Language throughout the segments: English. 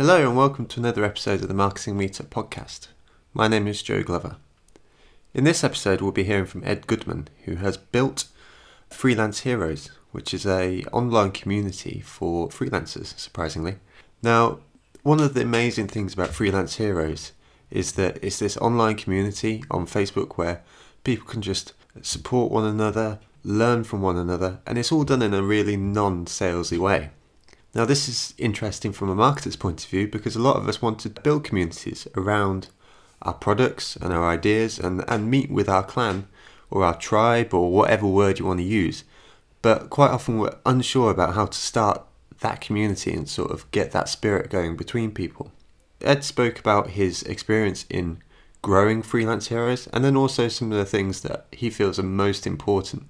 Hello and welcome to another episode of the Marketing Meetup podcast. My name is Joe Glover. In this episode, we'll be hearing from Ed Goodman, who has built Freelance Heroes, which is a online community for freelancers, surprisingly. Now, one of the amazing things about Freelance Heroes is that it's this online community on Facebook where people can just support one another, learn from one another, and it's all done in a really non salesy way. Now, this is interesting from a marketer's point of view because a lot of us want to build communities around our products and our ideas and, and meet with our clan or our tribe or whatever word you want to use. But quite often we're unsure about how to start that community and sort of get that spirit going between people. Ed spoke about his experience in growing freelance heroes and then also some of the things that he feels are most important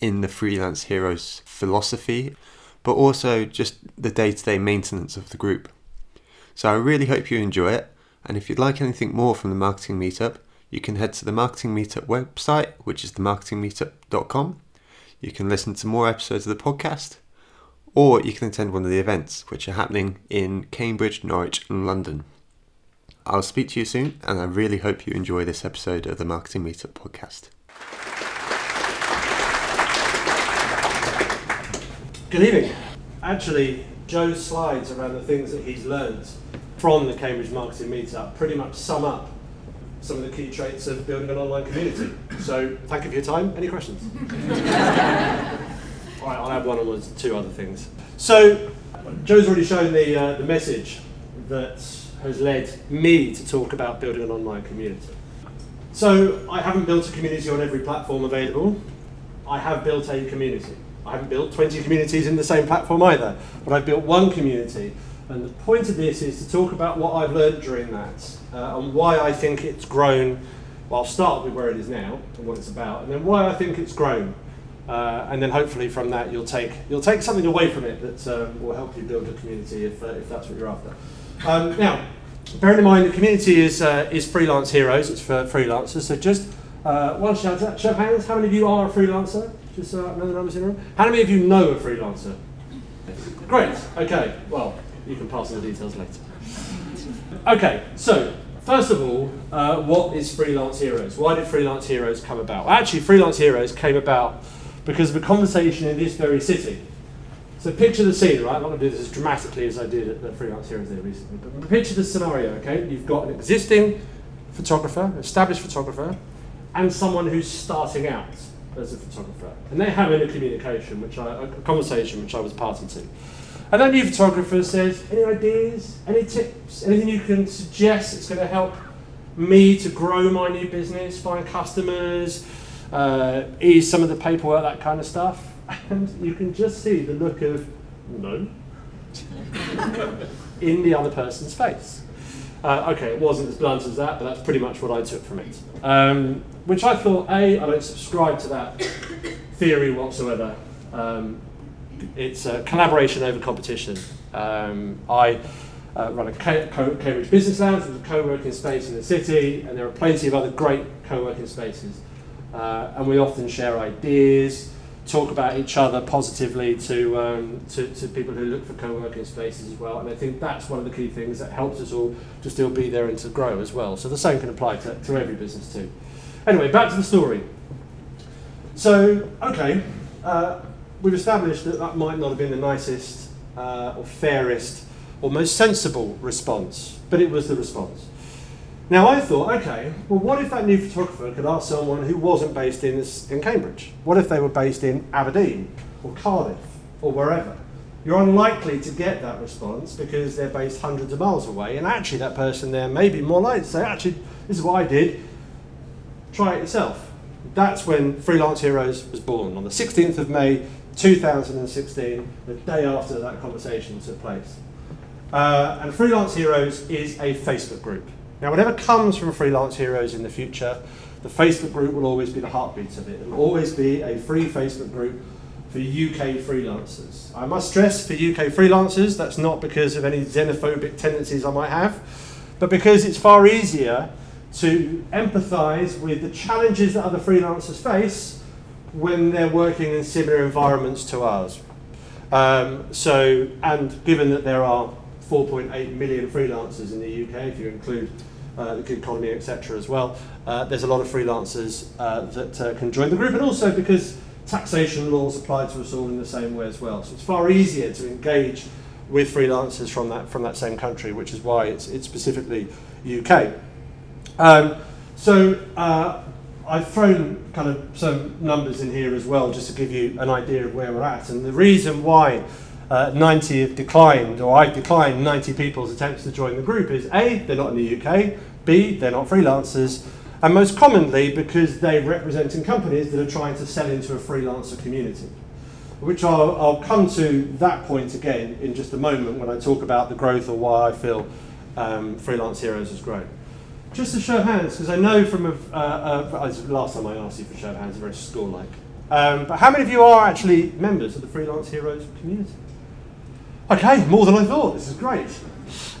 in the freelance heroes philosophy but also just the day to day maintenance of the group. So I really hope you enjoy it. And if you'd like anything more from the Marketing Meetup, you can head to the Marketing Meetup website, which is themarketingmeetup.com. You can listen to more episodes of the podcast, or you can attend one of the events, which are happening in Cambridge, Norwich, and London. I'll speak to you soon, and I really hope you enjoy this episode of the Marketing Meetup podcast. Good evening. Actually, Joe's slides around the things that he's learned from the Cambridge Marketing Meetup pretty much sum up some of the key traits of building an online community. So, thank you for your time. Any questions? All right, I'll add one or two other things. So, Joe's already shown the, uh, the message that has led me to talk about building an online community. So, I haven't built a community on every platform available. I have built a community. I haven't built 20 communities in the same platform either, but I've built one community. And the point of this is to talk about what I've learned during that uh, and why I think it's grown. Well, I'll start with where it is now and what it's about, and then why I think it's grown. Uh, and then hopefully from that you'll take you'll take something away from it that uh, will help you build a community if, uh, if that's what you're after. Um, now, bearing in mind the community is uh, is freelance heroes. It's for freelancers. So just uh, one shout out, show of hands. How many of you are a freelancer? Just know the numbers in the room. How many of you know a freelancer? Great. Okay. Well, you can pass on the details later. Okay. So first of all, uh, what is Freelance Heroes? Why did Freelance Heroes come about? Actually, Freelance Heroes came about because of a conversation in this very city. So picture the scene, right? I'm not going to do this as dramatically as I did at the Freelance Heroes there recently, but picture the scenario, okay? You've got an existing photographer, established photographer, and someone who's starting out as a photographer. And they're having a communication, which I, a conversation which I was party to. And that new photographer says, any ideas, any tips, anything you can suggest that's going to help me to grow my new business, find customers, uh, ease some of the paperwork, that kind of stuff. And you can just see the look of no in the other person's face. Uh, okay, it wasn't as blunt as that, but that's pretty much what I took from it. Um, which I thought, A, I don't subscribe to that theory whatsoever. Um, it's a collaboration over competition. Um, I uh, run a Cambridge Business Lounge, which is a co-working space in the city, and there are plenty of other great co-working spaces. Uh, and we often share ideas, talk about each other positively to, um, to, to, people who look for co-working spaces as well. And I think that's one of the key things that helps us all to still be there and to grow as well. So the same can apply to, to every business too. Anyway, back to the story. So, okay, uh, we've established that that might not have been the nicest uh, or fairest or most sensible response, but it was the response. Now I thought, okay, well, what if that new photographer could ask someone who wasn't based in, in Cambridge? What if they were based in Aberdeen or Cardiff or wherever? You're unlikely to get that response because they're based hundreds of miles away, and actually, that person there may be more likely to say, actually, this is what I did, try it yourself. That's when Freelance Heroes was born, on the 16th of May 2016, the day after that conversation took place. Uh, and Freelance Heroes is a Facebook group. Now, whatever comes from Freelance Heroes in the future, the Facebook group will always be the heartbeat of it. It will always be a free Facebook group for UK freelancers. I must stress for UK freelancers, that's not because of any xenophobic tendencies I might have, but because it's far easier to empathise with the challenges that other freelancers face when they're working in similar environments to ours. Um, so, and given that there are 4.8 million freelancers in the UK, if you include uh, the gig economy, etc. as well. Uh, there's a lot of freelancers uh, that uh, can join the group, and also because taxation laws apply to us all in the same way as well. So it's far easier to engage with freelancers from that, from that same country, which is why it's, it's specifically UK. Um, so uh, I've thrown kind of some numbers in here as well, just to give you an idea of where we're at. And the reason why uh, 90 have declined, or I've declined 90 people's attempts to join the group is A, they're not in the UK, B, they're not freelancers, and most commonly because they're representing companies that are trying to sell into a freelancer community. Which I'll, I'll come to that point again in just a moment when I talk about the growth or why I feel um, Freelance Heroes has grown. Just to show hands, because I know from a, uh, uh, last time I asked you for show of hands, very school-like. Um, but how many of you are actually members of the Freelance Heroes community? Okay, more than I thought. This is great.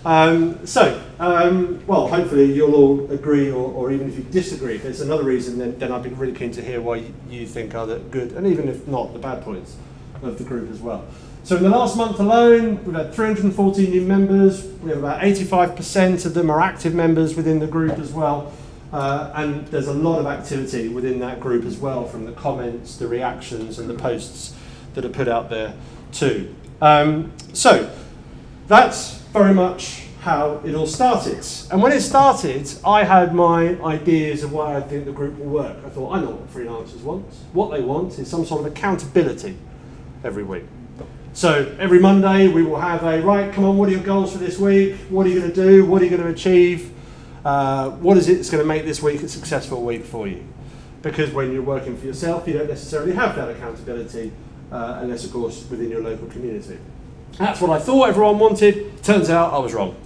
Um, so, um, well, hopefully you'll all agree, or, or, even if you disagree, if there's another reason, then, then I'd be really keen to hear why you think are the good, and even if not, the bad points of the group as well. So in the last month alone, we've had 314 new members. We have about 85% of them are active members within the group as well. Uh, and there's a lot of activity within that group as well, from the comments, the reactions, and the posts that are put out there too. Um, so that's very much how it all started. And when it started, I had my ideas of why I think the group will work. I thought, I know what freelancers want. What they want is some sort of accountability every week. So every Monday we will have a, right, come on, what are your goals for this week? What are you going to do? What are you going to achieve? Uh, what is it that's going to make this week a successful week for you? Because when you're working for yourself, you don't necessarily have that accountability uh, unless, of course, within your local community. That's what I thought everyone wanted. Turns out I was wrong.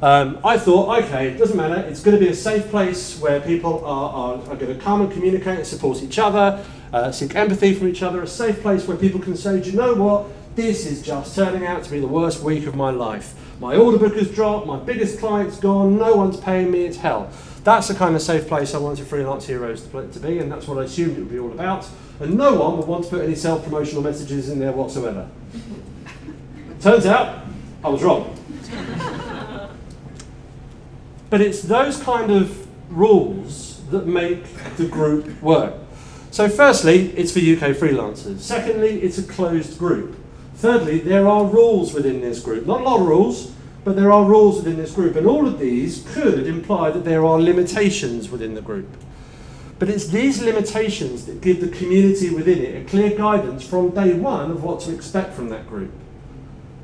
Um, I thought, okay, it doesn't matter. It's going to be a safe place where people are, are, are going to come and communicate and support each other, uh, seek empathy from each other. A safe place where people can say, do you know what? This is just turning out to be the worst week of my life. My order book has dropped, my biggest client's gone, no one's paying me, it's hell. That's the kind of safe place I wanted Freelance Heroes to be, and that's what I assumed it would be all about. And no one would want to put any self promotional messages in there whatsoever. Turns out I was wrong. but it's those kind of rules that make the group work. So, firstly, it's for UK freelancers. Secondly, it's a closed group. Thirdly, there are rules within this group. Not a lot of rules, but there are rules within this group. And all of these could imply that there are limitations within the group. But it's these limitations that give the community within it a clear guidance from day one of what to expect from that group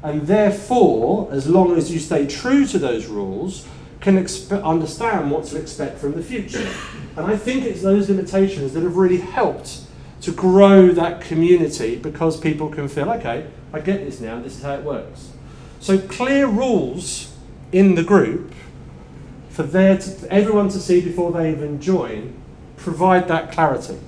and therefore, as long as you stay true to those rules, can expe- understand what to expect from the future. And I think it's those limitations that have really helped to grow that community because people can feel, okay, I get this now, this is how it works. So clear rules in the group for, there to, everyone to see before they even join provide that clarity.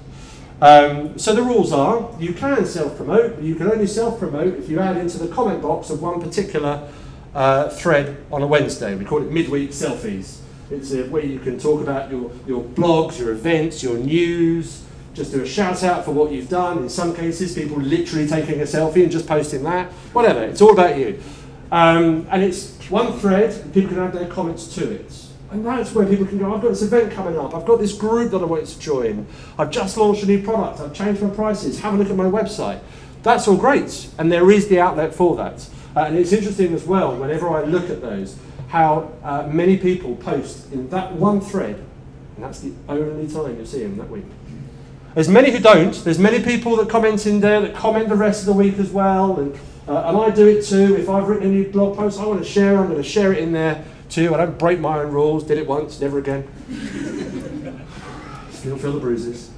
Um, so the rules are you can self promote, but you can only self promote if you add into the comment box of one particular uh, thread on a Wednesday. We call it midweek selfies. It's a, where you can talk about your, your blogs, your events, your news, just do a shout out for what you've done. In some cases, people literally taking a selfie and just posting that. Whatever, it's all about you. Um, and it's one thread, and people can add their comments to it. And that's where people can go, I've got this event coming up, I've got this group that I want to join, I've just launched a new product, I've changed my prices, have a look at my website. That's all great, and there is the outlet for that. Uh, and it's interesting as well, whenever I look at those, how uh, many people post in that one thread, and that's the only time you'll see them that week. There's many who don't. There's many people that comment in there that comment the rest of the week as well, and, uh, and I do it too. If I've written a new blog post, I want to share. I'm going to share it in there. too. I don't break my own rules. Did it once, never again. Still feel the bruises.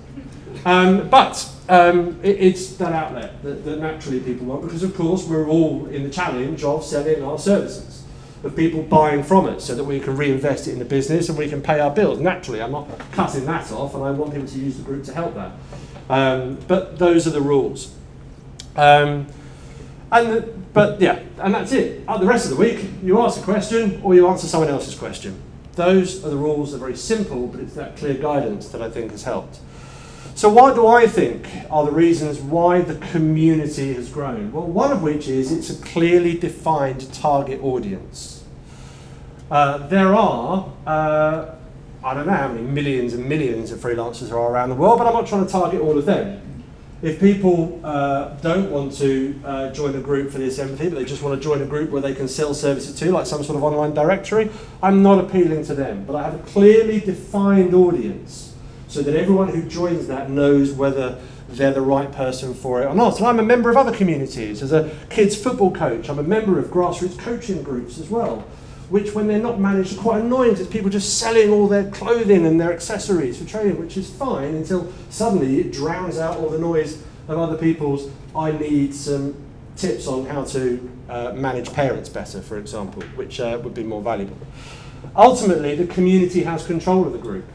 Um, but um, it, it's that outlet that, that, naturally people want because, of course, we're all in the challenge of selling our services, of people buying from us so that we can reinvest it in the business and we can pay our bills. Naturally, I'm not cutting that off and I want people to use the group to help that. Um, but those are the rules. Um, and the, but yeah, and that's it. Uh, the rest of the week, you ask a question or you answer someone else's question. Those are the rules. They're very simple, but it's that clear guidance that I think has helped. So, what do I think are the reasons why the community has grown? Well, one of which is it's a clearly defined target audience. Uh, there are, uh, I don't know how many millions and millions of freelancers there are around the world, but I'm not trying to target all of them. If people uh, don't want to uh, join a group for this empathy, but they just want to join a group where they can sell services to, like some sort of online directory, I'm not appealing to them. But I have a clearly defined audience so that everyone who joins that knows whether they're the right person for it or not. And I'm a member of other communities. As a kids football coach, I'm a member of grassroots coaching groups as well which when they're not managed are quite annoying because people just selling all their clothing and their accessories for training, which is fine until suddenly it drowns out all the noise of other people's. I need some tips on how to uh, manage parents better, for example, which uh, would be more valuable. Ultimately, the community has control of the group.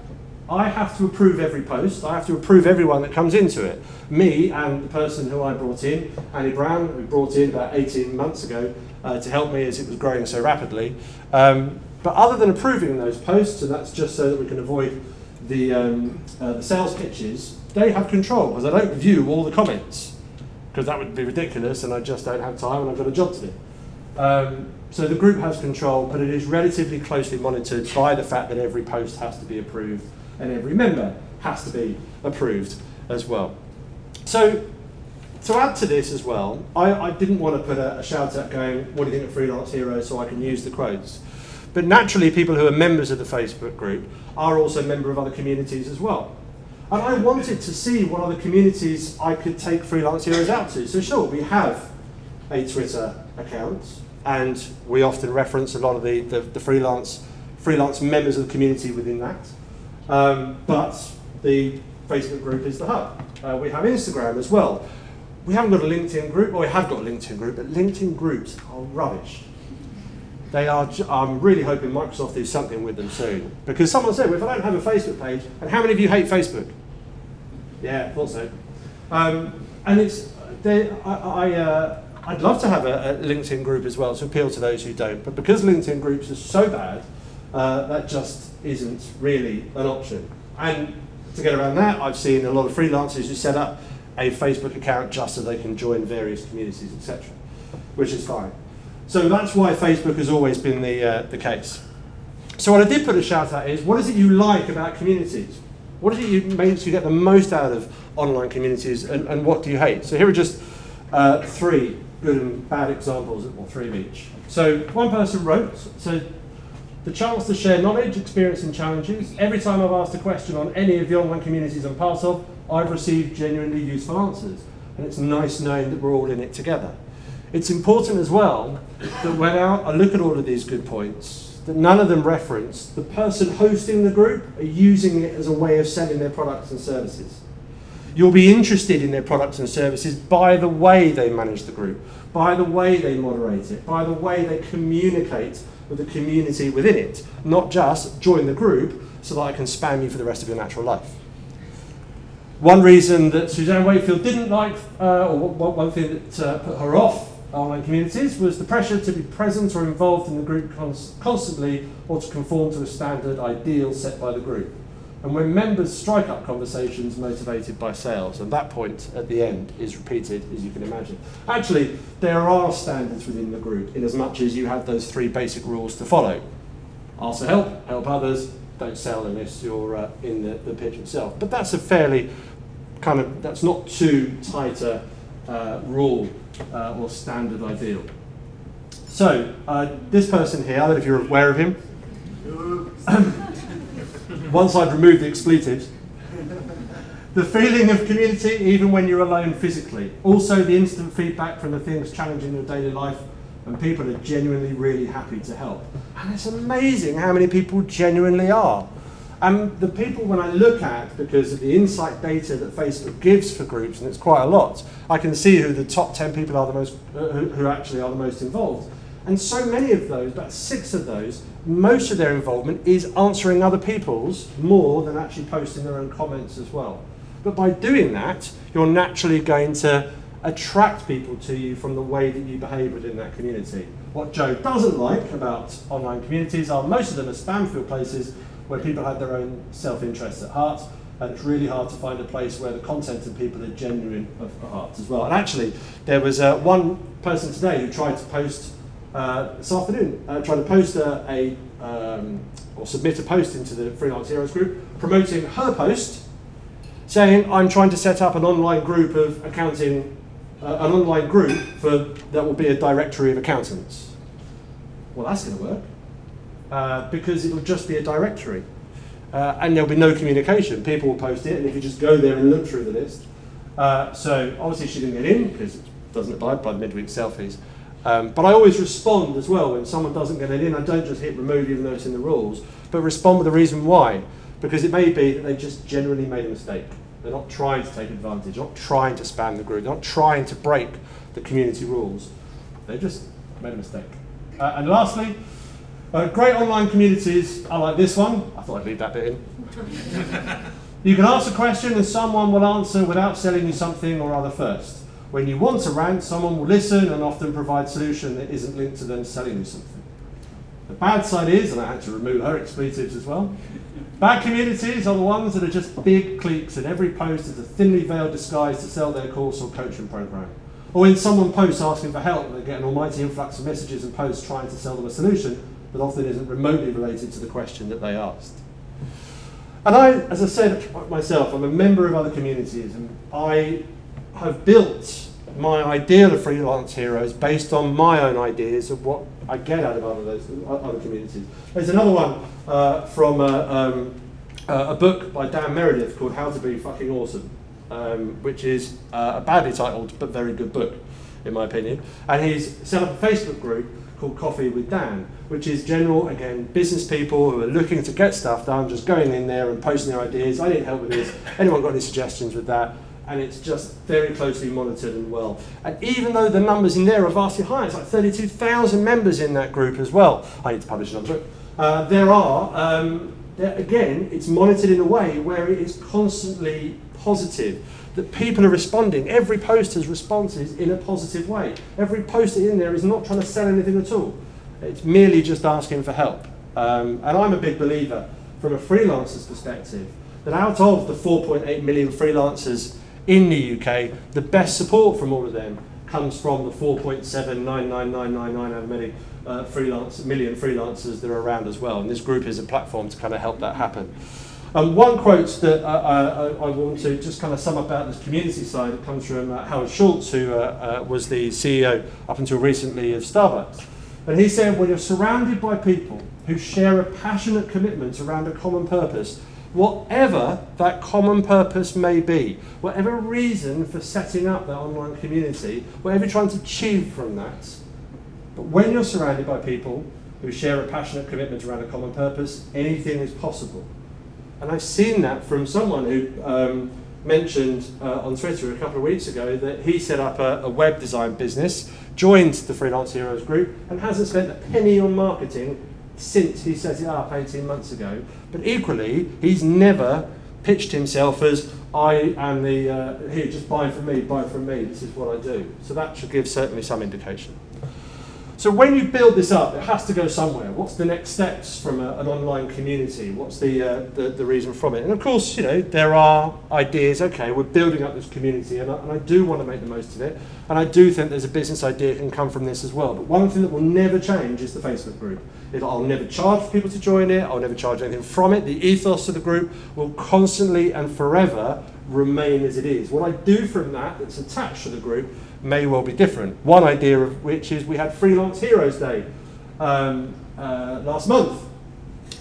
I have to approve every post. I have to approve everyone that comes into it. Me and the person who I brought in, Annie Brown, who brought in about 18 months ago, uh, to help me as it was growing so rapidly. Um, but other than approving those posts, and that's just so that we can avoid the, um, uh, the sales pitches, they have control because I don't view all the comments because that would be ridiculous and I just don't have time and I've got a job to do. Um, so the group has control, but it is relatively closely monitored by the fact that every post has to be approved and every member has to be approved as well. So to add to this as well, I, I didn't want to put a, a, shout out going, what do you think of Freelance Heroes so I can use the quotes. But naturally, people who are members of the Facebook group are also a member of other communities as well. And I wanted to see what other communities I could take Freelance Heroes out to. So sure, we have a Twitter account, and we often reference a lot of the, the, the freelance, freelance members of the community within that. Um, but the Facebook group is the hub. Uh, we have Instagram as well we haven't got a LinkedIn group, or we have got a LinkedIn group, but LinkedIn groups are rubbish. They are. I'm really hoping Microsoft do something with them soon because someone said, well, if I don't have a Facebook page, and how many of you hate Facebook? Yeah, I thought so. Um, and it's. They, I. I uh, I'd love to have a, a, LinkedIn group as well to appeal to those who don't, but because LinkedIn groups are so bad, uh, that just isn't really an option. And to get around that, I've seen a lot of freelancers who set up a Facebook account just so they can join various communities, etc., which is fine. So that's why Facebook has always been the, uh, the case. So what I did put a shout out is, what is it you like about communities? What is it you makes you get the most out of online communities, and, and what do you hate? So here are just uh, three good and bad examples, or three of each. So one person wrote, so the chance to share knowledge, experience and challenges. Every time I've asked a question on any of the online communities I'm part of, I've received genuinely useful answers. And it's nice knowing that we're all in it together. It's important as well that when I look at all of these good points, that none of them reference the person hosting the group are using it as a way of selling their products and services. You'll be interested in their products and services by the way they manage the group, by the way they moderate it, by the way they communicate with the community within it, not just join the group so that I can spam you for the rest of your natural life. One reason that Suzanne Wakefield didn't like, uh, or one thing that uh, put her off online communities was the pressure to be present or involved in the group constantly or to conform to a standard ideal set by the group. And when members strike up conversations motivated by sales, and that point at the end is repeated, as you can imagine. Actually, there are standards within the group in as much as you have those three basic rules to follow. Ask for help, help others, don't sell unless you're uh, in the, the pitch itself. But that's a fairly kind of, that's not too tight a uh, rule uh, or standard ideal. So, uh, this person here, I don't know if you're aware of him. Once I'd removed the expletives. The feeling of community, even when you're alone physically. Also, the instant feedback from the things challenging your daily life and people are genuinely really happy to help. And it's amazing how many people genuinely are. And the people, when I look at, because of the insight data that Facebook gives for groups, and it's quite a lot, I can see who the top 10 people are the most, uh, who, who actually are the most involved. And so many of those, about six of those, most of their involvement is answering other people's more than actually posting their own comments as well. But by doing that, you're naturally going to attract people to you from the way that you behave within that community. What Joe doesn't like about online communities are most of them are spam filled places where people have their own self interests at heart. and it's really hard to find a place where the content and people are genuine of heart as well. And actually, there was uh, one person today who tried to post uh, this afternoon, uh, tried to post a, a um, or submit a post into the Freelance Heroes group promoting her post, saying, "I'm trying to set up an online group of accounting, uh, an online group for that will be a directory of accountants." Well, that's going to work uh, because it'll just be a directory uh, and there'll be no communication. People will post it, and if you just go there and look through the list. Uh, so obviously she didn't get in because it doesn't abide by the midweek selfies. Um, but I always respond as well when someone doesn't get it in. I don't just hit remove even though it's in the rules, but respond with the reason why. Because it may be that they just generally made a mistake. They're not trying to take advantage, not trying to spam the group, not trying to break the community rules. They just made a mistake. Uh, and lastly, uh, great online communities are like this one. I thought I'd leave that bit in. you can ask a question and someone will answer without selling you something or other first. When you want to rant, someone will listen and often provide solution that isn't linked to them selling you something. The bad side is, and I had to remove her expletives as well, bad communities are the ones that are just big cliques and every post is a thinly veiled disguise to sell their course or coaching program. Or when someone posts asking for help, they get an almighty influx of messages and posts trying to sell them a solution that often isn't remotely related to the question that they asked. And I, as I said myself, I'm a member of other communities, and I have built my ideal of freelance heroes based on my own ideas of what I get out of other, those, other communities. There's another one uh, from uh, um, uh, a book by Dan Meredith called How to Be Fucking Awesome, um, which is uh, a badly titled but very good book, in my opinion. And he's set up a Facebook group called Coffee with Dan, which is general, again, business people who are looking to get stuff done, just going in there and posting their ideas. I need help with this. Anyone got any suggestions with that? And it's just very closely monitored and well. And even though the numbers in there are vastly high, it's like 32,000 members in that group as well. I need to publish another book. Uh, there are, um, there, again, it's monitored in a way where it is constantly positive that people are responding. Every post has responses in a positive way. Every post in there is not trying to sell anything at all. It's merely just asking for help. Um, and I'm a big believer, from a freelancer's perspective, that out of the 4.8 million freelancers in the UK, the best support from all of them comes from the 4.79999 however many uh, freelance, million freelancers that are around as well. And this group is a platform to kind of help that happen. Um, one quote that I, I, want to just kind of sum up about this community side it comes from uh, Howard Schultz, who uh, uh, was the CEO up until recently of Starbucks. And he said, when you're surrounded by people who share a passionate commitment around a common purpose, whatever that common purpose may be, whatever reason for setting up that online community, whatever you're trying to achieve from that, but when you're surrounded by people who share a passionate commitment around a common purpose, anything is possible. And I've seen that from someone who um, mentioned uh, on Twitter a couple of weeks ago that he set up a, a, web design business, joined the Freelance Heroes group, and hasn't spent a penny on marketing since he set it up 18 months ago. But equally, he's never pitched himself as I am the, uh, here, just buy from me, buy from me, this is what I do. So that should give certainly some indication. So when you build this up, it has to go somewhere. What's the next steps from a, an online community? What's the, uh, the, the reason from it? And of course, you know, there are ideas. Okay, we're building up this community, and I, and I do want to make the most of it. And I do think there's a business idea can come from this as well. But one thing that will never change is the Facebook group. It'll, I'll never charge people to join it. I'll never charge anything from it. The ethos of the group will constantly and forever remain as it is. What I do from that that's attached to the group may well be different. One idea of which is we had Freelance Heroes Day um, uh, last month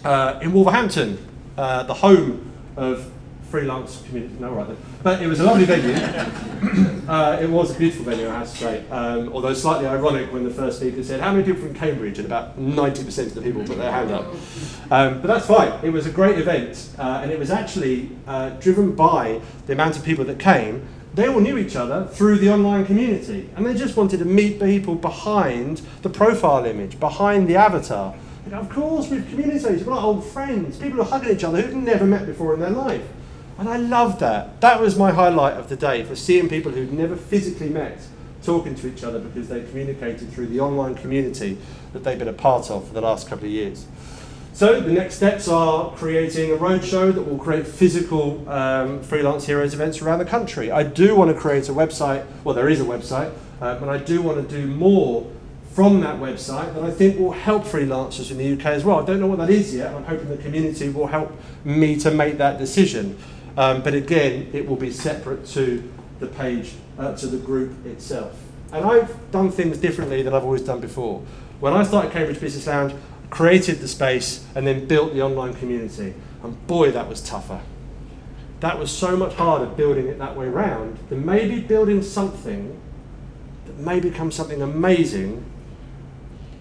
uh, in Wolverhampton, uh, the home of freelance community. No, right then. But it was a lovely venue. uh, it was a beautiful venue, I have to say. Um, although slightly ironic when the first speaker said, How many people from Cambridge? And about 90% of the people put their hand up. Um, but that's fine. It was a great event. Uh, and it was actually uh, driven by the amount of people that came they all knew each other through the online community and they just wanted to meet people behind the profile image, behind the avatar. Of course, with communities, we're like old friends, people are hugging each other who've never met before in their life. And I loved that. That was my highlight of the day for seeing people who'd never physically met talking to each other because they communicated through the online community that they've been a part of for the last couple of years. So the next steps are creating a roadshow that will create physical um, freelance heroes events around the country. I do want to create a website. Well, there is a website, uh, but I do want to do more from that website that I think will help freelancers in the UK as well. I don't know what that is yet. I'm hoping the community will help me to make that decision. Um, but again, it will be separate to the page, uh, to the group itself. And I've done things differently than I've always done before. When I started Cambridge Business Lounge, created the space and then built the online community. And boy, that was tougher. That was so much harder building it that way round than maybe building something that may become something amazing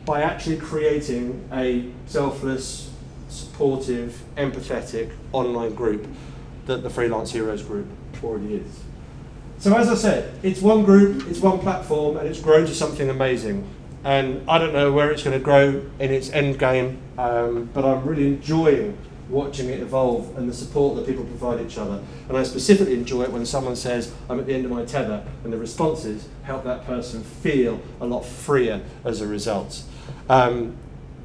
by actually creating a selfless, supportive, empathetic online group that the Freelance Heroes group already is. So as I said, it's one group, it's one platform, and it's grown to something amazing. And I don't know where it's going to grow in its end game, um, but I'm really enjoying watching it evolve and the support that people provide each other. And I specifically enjoy it when someone says, I'm at the end of my tether, and the responses help that person feel a lot freer as a result. Um,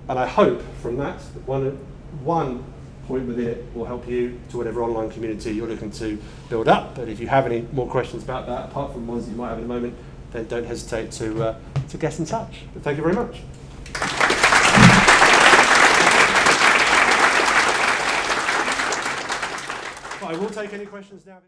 and I hope from that, one, one point within it will help you to whatever online community you're looking to build up. But if you have any more questions about that, apart from ones that you might have in a moment, then don't hesitate to, uh, to get in touch. But thank you very much. I will take any questions now.